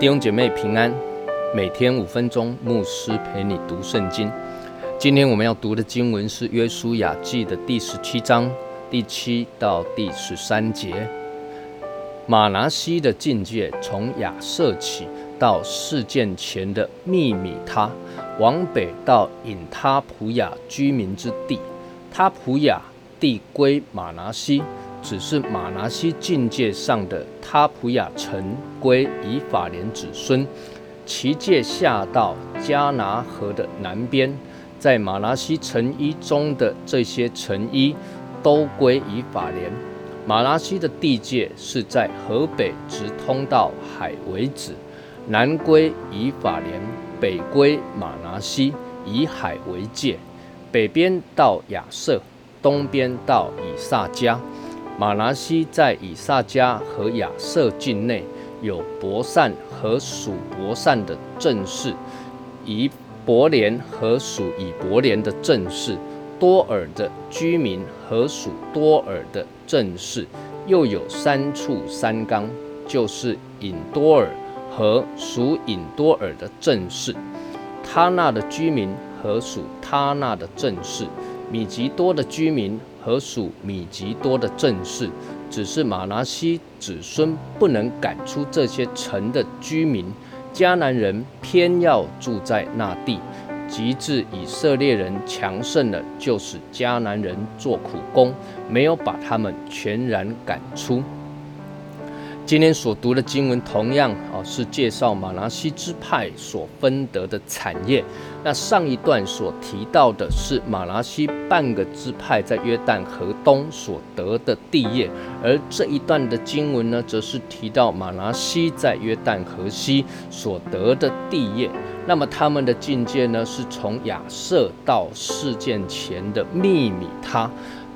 弟兄姐妹平安，每天五分钟，牧师陪你读圣经。今天我们要读的经文是《约书亚记》的第十七章第七到第十三节。马拿西的境界从亚瑟起，到事件前的秘密他，往北到引他普雅居民之地。他普雅地归马拿西。只是马拿西境界上的他普亚城归以法莲子孙，其界下到加拿河的南边，在马拿西城邑中的这些城邑都归以法莲。马拿西的地界是在河北直通到海为止，南归以法莲，北归马拿西，以海为界，北边到亚瑟，东边到以萨迦。马拿西在以撒加和亚瑟境内有伯善和属伯善的正室，以伯连和属以伯连的正室，多尔的居民和属多尔的正室，又有三处三冈，就是引多尔和属引多尔的正室，他那的居民和属他那的正室，米吉多的居民。和属米吉多的政事，只是马拿西子孙不能赶出这些城的居民，迦南人偏要住在那地，及至以色列人强盛了，就使迦南人做苦工，没有把他们全然赶出。今天所读的经文同样啊是介绍马拿西支派所分得的产业。那上一段所提到的是马拿西半个支派在约旦河东所得的地业，而这一段的经文呢，则是提到马拿西在约旦河西所得的地业。那么他们的境界呢，是从亚瑟到事件前的秘密他，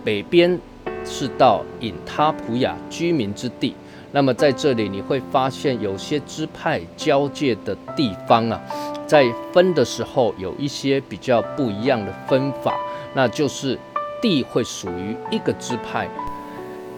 北边是到隐他普雅居民之地。那么在这里你会发现，有些支派交界的地方啊，在分的时候有一些比较不一样的分法，那就是地会属于一个支派，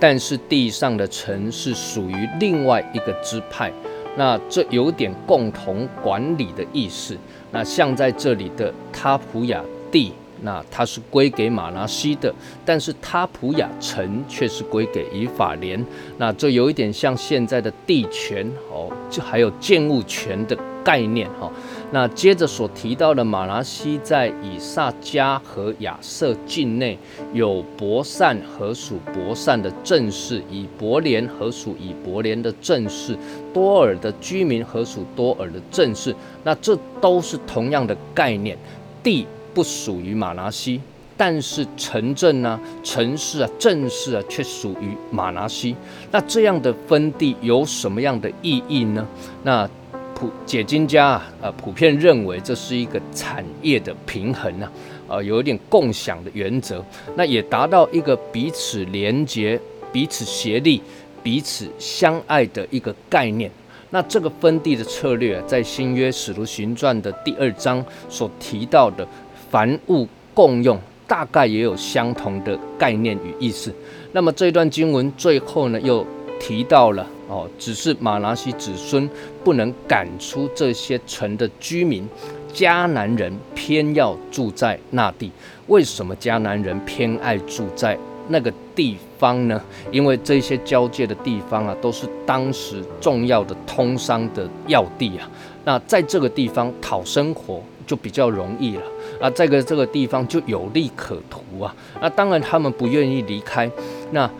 但是地上的城是属于另外一个支派，那这有点共同管理的意思。那像在这里的塔普雅地。那它是归给马拉西的，但是他普雅城却是归给以法莲。那这有一点像现在的地权哦，就还有建物权的概念哈。那接着所提到的马拉西在以萨迦和亚瑟境内有伯善和属伯善的正室，以伯连和属以伯连的正室，多尔的居民和属多尔的正室。那这都是同样的概念，地。不属于马拿西，但是城镇呢、城市啊、镇市啊，却属于马拿西。那这样的分地有什么样的意义呢？那普解经家啊，呃，普遍认为这是一个产业的平衡啊，呃，有一点共享的原则。那也达到一个彼此连结、彼此协力、彼此相爱的一个概念。那这个分地的策略，在新约使徒行传的第二章所提到的。凡物共用，大概也有相同的概念与意思。那么这段经文最后呢，又提到了哦，只是马拿西子孙不能赶出这些城的居民，迦南人偏要住在那地。为什么迦南人偏爱住在那个地方呢？因为这些交界的地方啊，都是当时重要的通商的要地啊。那在这个地方讨生活就比较容易了。啊，这个这个地方就有利可图啊！那当然他们不愿意离开，那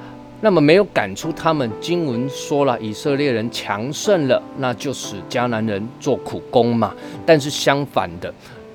那么没有赶出他们。经文说了，以色列人强盛了，那就使迦南人做苦工嘛。但是相反的，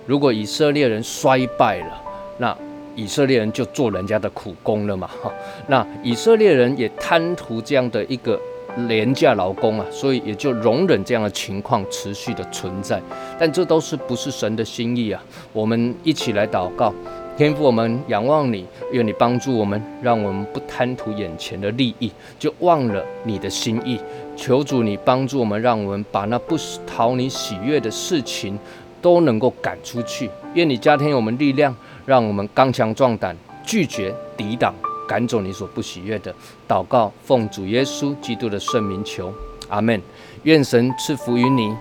如果以色列人衰败了，那以色列人就做人家的苦工了嘛。哈，那以色列人也贪图这样的一个。廉价劳工啊，所以也就容忍这样的情况持续的存在，但这都是不是神的心意啊？我们一起来祷告，天父，我们仰望你，愿你帮助我们，让我们不贪图眼前的利益，就忘了你的心意。求主你帮助我们，让我们把那不讨你喜悦的事情都能够赶出去。愿你加添我们力量，让我们刚强壮胆，拒绝抵挡。赶走你所不喜悦的祷告，奉主耶稣基督的圣名求，阿门。愿神赐福于你。